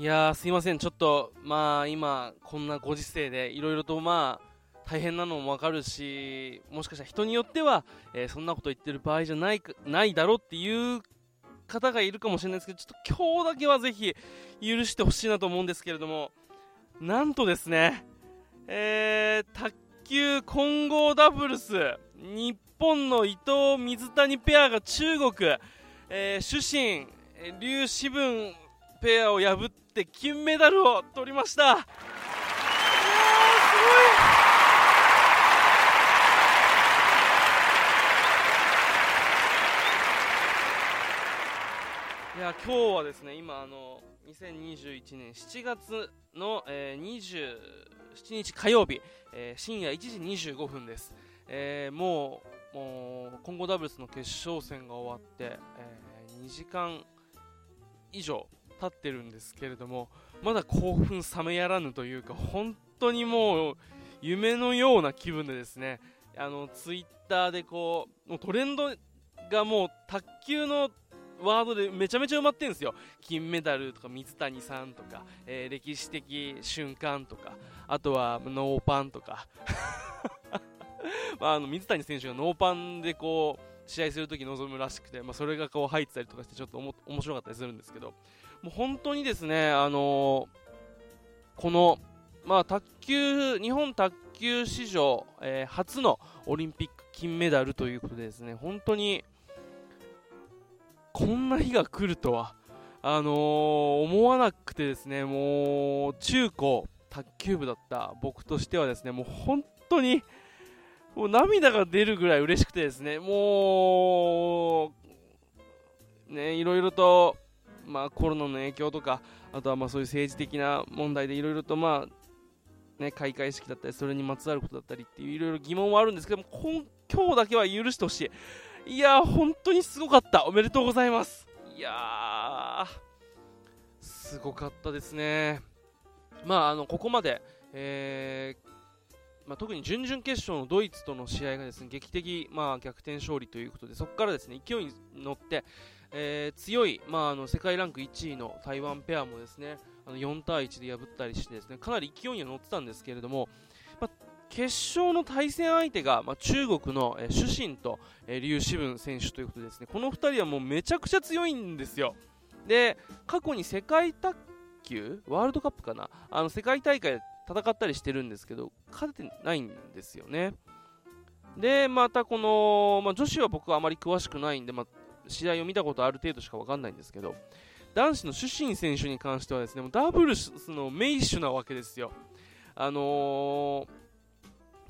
いやーすいません。ちょっとまあ今こんなご時世でいろいろとまあ大変なのもわかるしもしかしたら人によっては、えー、そんなこと言ってる場合じゃないないだろうっていう方がいるかもしれないですけどちょっと今日だけはぜひ許してほしいなと思うんですけれどもなんとですねえー、卓球混合ダブルス日本の伊藤水谷ペアが中国、えー、主審劉志文ペアを破って金メダルを取りました。いやすごい。いや今日はですね今あの2021年7月の、えー、27日火曜日、えー、深夜1時25分です、えー、もうもう混合ダブルスの決勝戦が終わって、えー、2時間以上経ってるんですけれどもまだ興奮冷めやらぬというか本当にもう夢のような気分でですねあのツイッターでこうもうトレンドがもう卓球のワードでめちゃめちゃ埋まってるんですよ。金メダルとか水谷さんとか、えー、歴史的瞬間とかあとはノーパンとか。まあ、あの水谷選手がノーパンでこう試合するとき臨むらしくて、まあ、それがこう入ってたりとかしてちょっとおも面白かったりするんですけど。もう本当にですね、あのー、この、まあ、卓球日本卓球史上、えー、初のオリンピック金メダルということでですね本当にこんな日が来るとはあのー、思わなくてですねもう中高卓球部だった僕としてはですねもう本当にもう涙が出るぐらい嬉しくてですねもうねいろいろとまあ、コロナの影響とかあとはまあそういう政治的な問題でいろいろとまあ、ね、開会式だったりそれにまつわることだったりっていういろいろ疑問はあるんですけども今日だけは許してほしい。いやー本当にすごかった。おめでとうございます。いやーすごかったですね。まああのここまで、えーまあ、特に準々決勝のドイツとの試合がですね劇的、まあ、逆転勝利ということでそこからですね勢いに乗って、えー、強い、まあ、あの世界ランク1位の台湾ペアもですねあの4対1で破ったりしてですねかなり勢いには乗ってたんですけれども、まあ、決勝の対戦相手が、まあ、中国の、えー、主審と、えー、劉志文選手ということですねこの2人はもうめちゃくちゃ強いんですよ。で過去に世界卓球ワールドカップかなあの世界大会で戦ったりしてるんですけど勝ててないんですよね。でまたこの、まあ、女子は僕はあまり詳しくないんで、まあ、試合を見たことある程度しか分かんないんですけど男子の主審選手に関してはですねもうダブルスの名手なわけですよ。あの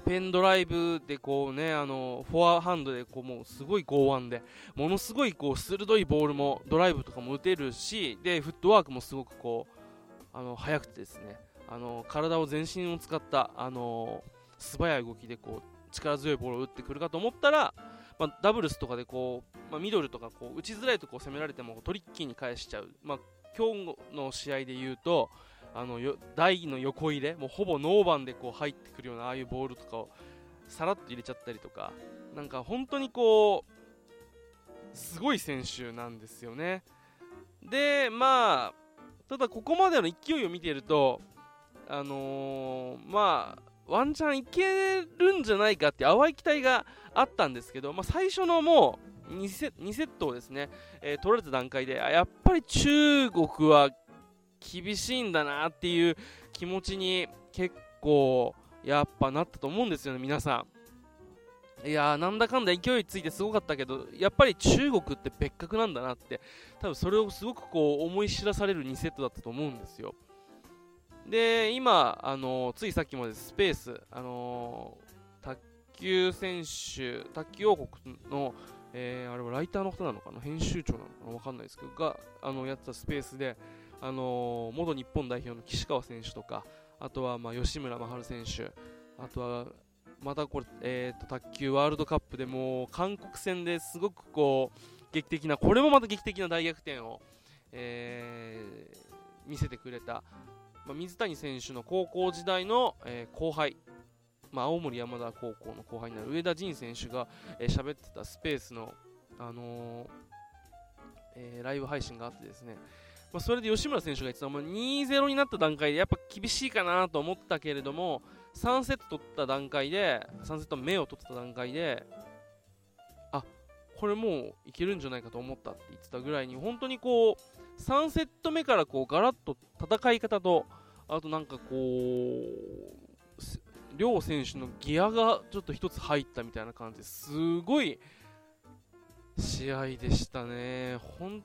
ー、ペンドライブでこうね、あのフォアハンドでこうもうすごい剛腕で、ものすごいこう鋭いボールもドライブとかも打てるし、でフットワークもすごくこうあの速くてですね、あの体を全身を使ったあの素早い動きでこう力強いボールを打ってくるかと思ったら、まあ、ダブルスとかでこう、まあ、ミドルとかこう打ちづらいとこを攻められてもトリッキーに返しちゃう、まあ、今日の試合で言うとあのよ台の横入れもうほぼノーバンでこう入ってくるようなああいうボールとかをさらっと入れちゃったりとかなんか本当にこうすごい選手なんですよね。でまあただここまでの勢いを見ているとあのー、まあワンチャンいけるんじゃないかって淡い期待があったんですけど、まあ、最初のもう2セ ,2 セットをですね、えー、取られた段階でやっぱり中国は厳しいんだなっていう気持ちに結構やっぱなったと思うんですよね皆さん。いやーなんだかんだ勢いついてすごかったけどやっぱり中国って別格なんだなって多分それをすごくこう思い知らされる2セットだったと思うんですよ。で今あのついさっきまでスペースあの卓球選手、卓球王国の、えー、あれはライターの方なのかな、編集長なのかな、わかんないですけど、があのやってたスペースで、あの、元日本代表の岸川選手とか、あとはまあ吉村真晴選手、あとはまたこれ、えーと、卓球ワールドカップでも韓国戦ですごくこう劇的な、これもまた劇的な大逆転を、えー、見せてくれた、まあ、水谷選手の高校時代の、えー、後輩まあ、青森山田高校の後輩になる上田仁選手が喋、えー、ってたスペースの、あのー、えー、ライブ配信があってですね、まあ、それで吉村選手が言ってたもう2-0になった段階でやっぱ厳しいかなと思ったけれども3セット取った段階で3セット目を取った段階であこれもういけるんじゃないかと思ったって言ってたぐらいに本当にこう3セット目からこうガラッと戦い方とあとなんかこう両選手のギアがちょっと1つ入ったみたいな感じですごい試合でしたね。本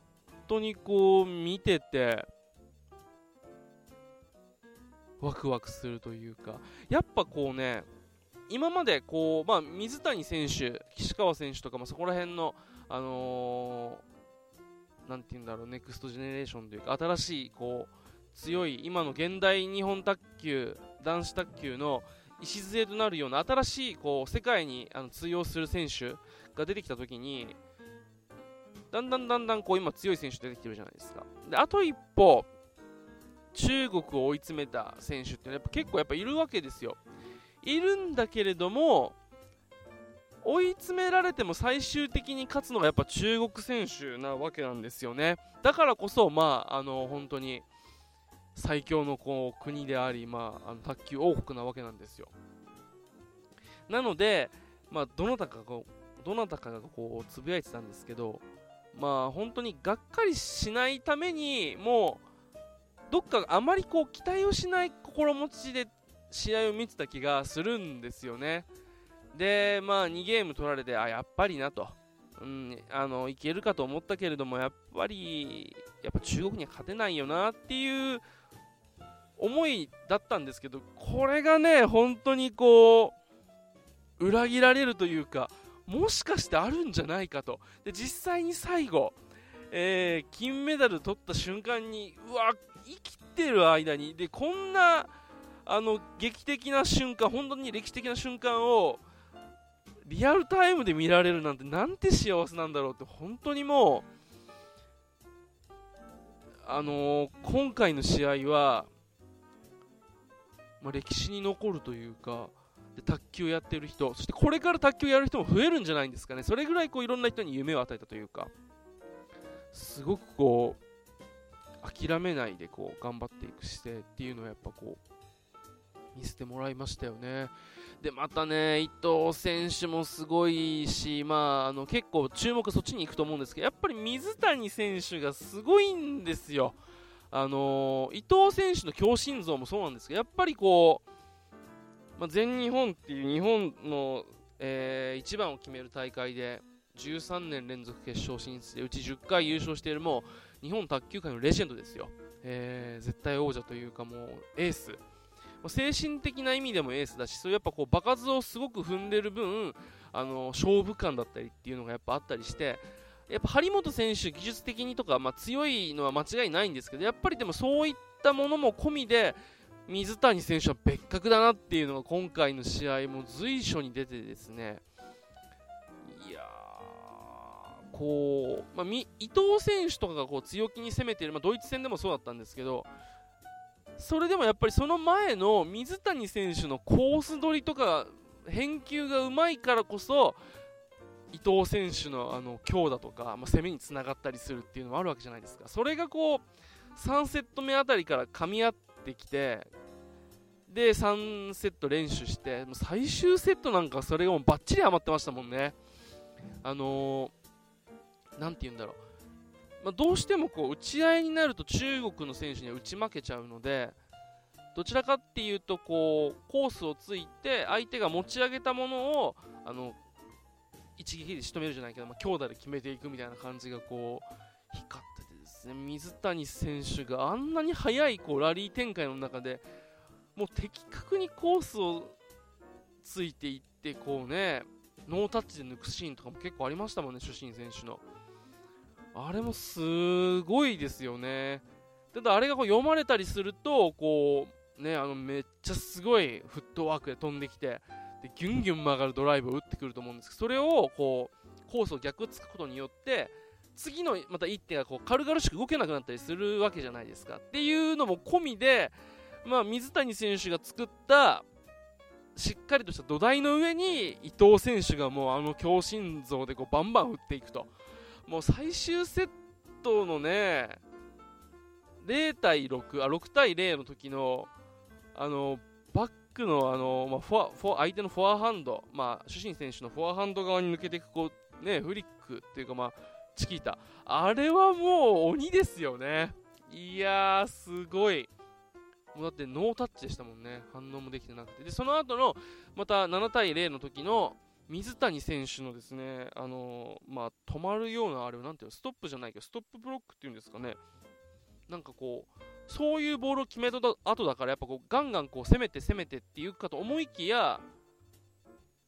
当にこう見ててワクワクするというかやっぱこうね今までこう、まあ、水谷選手、岸川選手とか、まあ、そこら辺の、あのー、なんて言うんだろう、ネクストジェネレーションというか、新しい、こう、強い、今の現代日本卓球、男子卓球の礎となるような新しい、こう、世界にあの通用する選手が出てきたときに、だんだんだんだんこう今強い選手出てきてるじゃないですか。で、あと一歩、中国を追い詰めた選手ってやっぱ結構やっぱいるわけですよ。いるんだけれども、追い詰められても最終的に勝つのがやっぱ中国選手なわけなんですよね。だからこそ、まあ、あの本当に最強のこう国であり、まあ、あの卓球王国なわけなんですよ。なので、まあ、どなたかがどなたかがこうつぶやいてたんですけど、まあ本当にがっかりしないためにもうどっかあまりこう期待をしない心持ちで試合を見てた気がするんですよね。で、まあ2ゲーム取られて、あ、やっぱりなと。うん、あのいけるかと思ったけれども、やっぱり、やっぱ中国には勝てないよなっていう思いだったんですけど、これがね、本当にこう、裏切られるというか、もしかしてあるんじゃないかと。で、実際に最後、えー、金メダル取った瞬間に、うわ、生きてる間に、で、こんな、あの、劇的な瞬間、本当に歴史的な瞬間を、リアルタイムで見られるなんて、なんて幸せなんだろうって、本当にもう、あのー、今回の試合は、まあ、歴史に残るというか、で卓球やってる人そしてこれから卓球やる人も増えるんじゃないんですかね。それぐらいこういろんな人に夢を与えたというかすごくこう諦めないでこう頑張っていく姿勢っていうのをやっぱこう見せてもらいましたよね。でまたね伊藤選手もすごいし、まあ、あの結構注目そっちに行くと思うんですけどやっぱり水谷選手がすごいんですよ。あの伊藤選手の強心臓もそうなんですけどやっぱりこうまあ、全日本っていう日本の、えー、一番を決める大会で13年連続決勝進出でうち10回優勝しているもう日本卓球界のレジェンドですよ、えー、絶対王者というかもうエース精神的な意味でもエースだしそういうやっぱこう場数をすごく踏んでる分あの勝負感だったりっていうのがやっぱあったりしてやっぱ張本選手技術的にとか、まあ、強いのは間違いないんですけどやっぱりでもそういったものも込みで水谷選手は別格だなっていうのが今回の試合も随所に出てですね、いやーこう、まあ、伊藤選手とかがこう強気に攻めている、まあ、ドイツ戦でもそうだったんですけど、それでもやっぱりその前の水谷選手のコース取りとか返球がうまいからこそ、伊藤選手のあの強打とか、まあ、攻めにつながったりするっていうのもあるわけじゃないですか。それがこう3セット目あたりから噛み合ってきてで3セット練習してもう最終セットなんかそれがもうバッチリ余ってましたもんねあのー、て言うんだろう、まあ、どうしてもこう打ち合いになると中国の選手には打ち負けちゃうのでどちらかっていうとこうコースをついて相手が持ち上げたものをあの一撃で仕留めるじゃないけど、まあ、強打で決めていくみたいな感じがこう光っててですね水谷選手があんなに速いこうラリー展開の中でもう的確にコースをついていってこうねノータッチで抜くシーンとかも結構ありましたもんね、主審選手の。あれもすごいですよね。ただあれがこう読まれたりすると、こう、ね、あのめっちゃすごいフットワークで飛んできて、でギュンギュン曲がるドライブを打ってくると思うんですけど、それをこうコースを逆つくことによって、次のまた一手がこう軽々しく動けなくなったりするわけじゃないですか。っていうのも込みで、まあ、水谷選手が作ったしっかりとした土台の上に伊藤選手がもうあの強心臓でこうバンバン打っていくと。もう最終セットのね、0対6あ6対0の時のあのバックのあの、まあ、フォアフォ相手のフォアハンド、まあ、主審選手のフォアハンド側に抜けていくこう、ね、フリックっていうか、まあ、チキータ。あれはもう鬼ですよね。いやーすごい。もうだってノータッチでしたもんね。反応もできてなくて。でその後のまた7対0の時の水谷選手のですね、あの、まあ、止まるようなあれをなんていうのストップじゃないけどストップブロックっていうんですかね。なんかこうそういうボールを決めた後だからやっぱこうガンガンこう攻めて攻めてっていうかと思いきや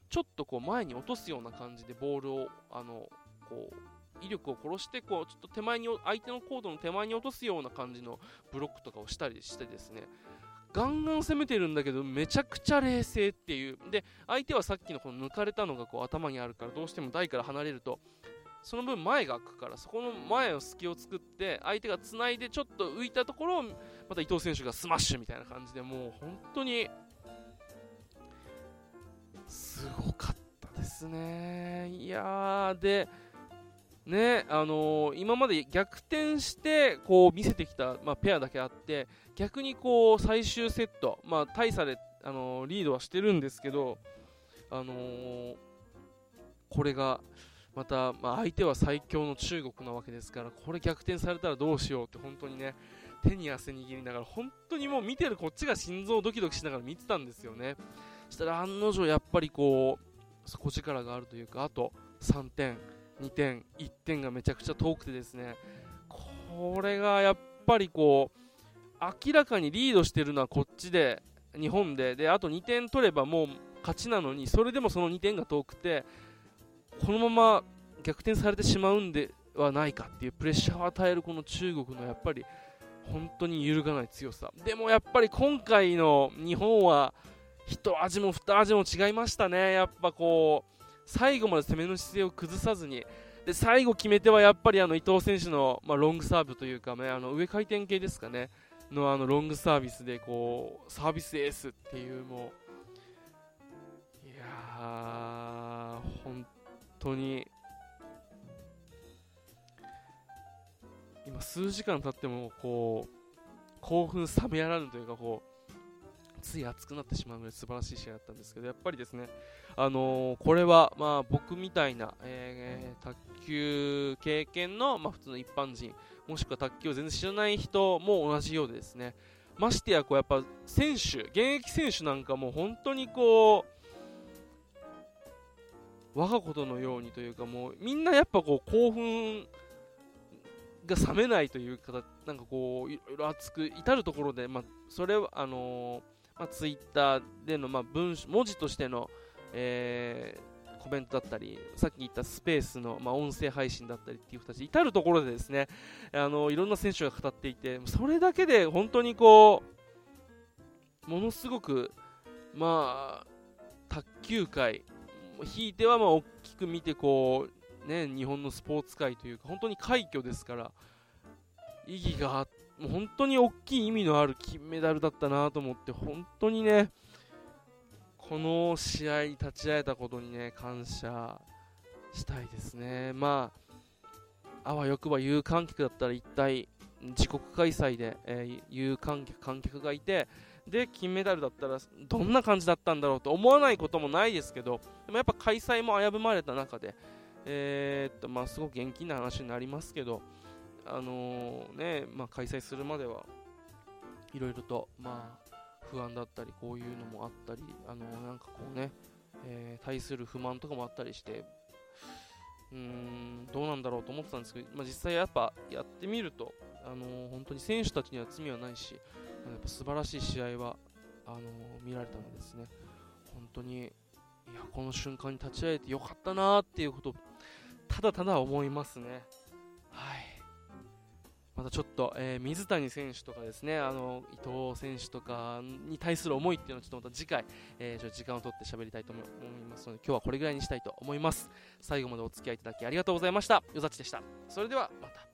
ちょっとこう前に落とすような感じでボールをあのこう威力を殺してこうちょっと手前に相手のコートの手前に落とすような感じのブロックとかをしたりしてですね。ガンガン攻めてるんだけどめちゃくちゃ冷静っていう。で相手はさっきのこの抜かれたのがこう頭にあるからどうしても台から離れると。その分前が空くからそこの前の隙を作って相手がつないでちょっと浮いたところをまた伊藤選手がスマッシュみたいな感じでもう本当にすごかったですね。いやでねあのー、今まで逆転してこう見せてきた、まあ、ペアだけあって逆にこう最終セット、まあ、大差で、あのー、リードはしてるんですけど、あのー、これがまた、まあ、相手は最強の中国なわけですからこれ逆転されたらどうしようって本当にね手に汗握りながら本当にもう見てるこっちが心臓ドキドキしながら見てたんですよね。したら案の定やっぱりこう底力があるというかあと3点。2点1点がめちゃくちゃ遠くてですね。これがやっぱりこう明らかにリードしてるのはこっちで日本で。であと2点取ればもう勝ちなのにそれでもその2点が遠くてこのまま逆転されてしまうんではないかっていうプレッシャーを与えるこの中国のやっぱり本当に揺るがない強さ。でもやっぱり今回の日本は一味も二味も違いましたね。やっぱこう最後まで攻めの姿勢を崩さずにで最後決めてはやっぱりあの伊藤選手の、まあ、ロングサーブというか、ね、あの上回転系ですかねのあのロングサービスでこうサービスエースっていうもういやー本当に今数時間経ってもこう興奮冷めやらぬというかこうつい熱くなってしまうぐらい素晴らしい試合だったんですけどやっぱりですね、あのー、これはまあ僕みたいな、えー、卓球経験の、まあ、普通の一般人もしくは卓球を全然知らない人も同じようでですねましてやこうやっぱ選手現役選手なんかも本当にこう我がことのようにというかもうみんなやっぱこう興奮が冷めないというかなんかこういろいろ熱く至るところで、まあ、それはあのー、まあ、ツイッターでの、まあ、文文字としての、えー、コメントだったりさっき言ったスペースの、まあ、音声配信だったりっていう形至るところでですねあのいろんな選手が語っていてそれだけで本当にこうものすごくまあ卓球界ひいてはまあ大きく見てこう、ね、日本のスポーツ界というか本当に快挙ですから意義があっもう本当に大きい意味のある金メダルだったなと思って本当にねこの試合に立ち会えたことにね感謝したいですね。まああわよくば有観客だったら一体自国開催で、えー、有観客観客がいてで金メダルだったらどんな感じだったんだろうと思わないこともないですけどでもやっぱ開催も危ぶまれた中で、えー、っとまあ、すごく元気な話になりますけど、あのー、ねまあ、開催するまではいろいろと、まあ、不安だったりこういうのもあったり、あのー、なんかこうね、え対する不満とかもあったりしてうーんどうなんだろうと思ってたんですけど、まあ、実際やっぱやってみると、あの本当に選手たちには罪はないしやっぱ素晴らしい試合はあの見られたのですね。本当にいやこの瞬間に立ち会えてよかったなっていうことただただ思いますね。はいまたちょっと、えー、水谷選手とかですねあの伊藤選手とかに対する思いっていうのをちょっとまた次回、えー、ちょっと時間を取って喋りたいと思いますので今日はこれぐらいにしたいと思います。最後までお付き合いいただきありがとうございました。よざちでした。それではまた。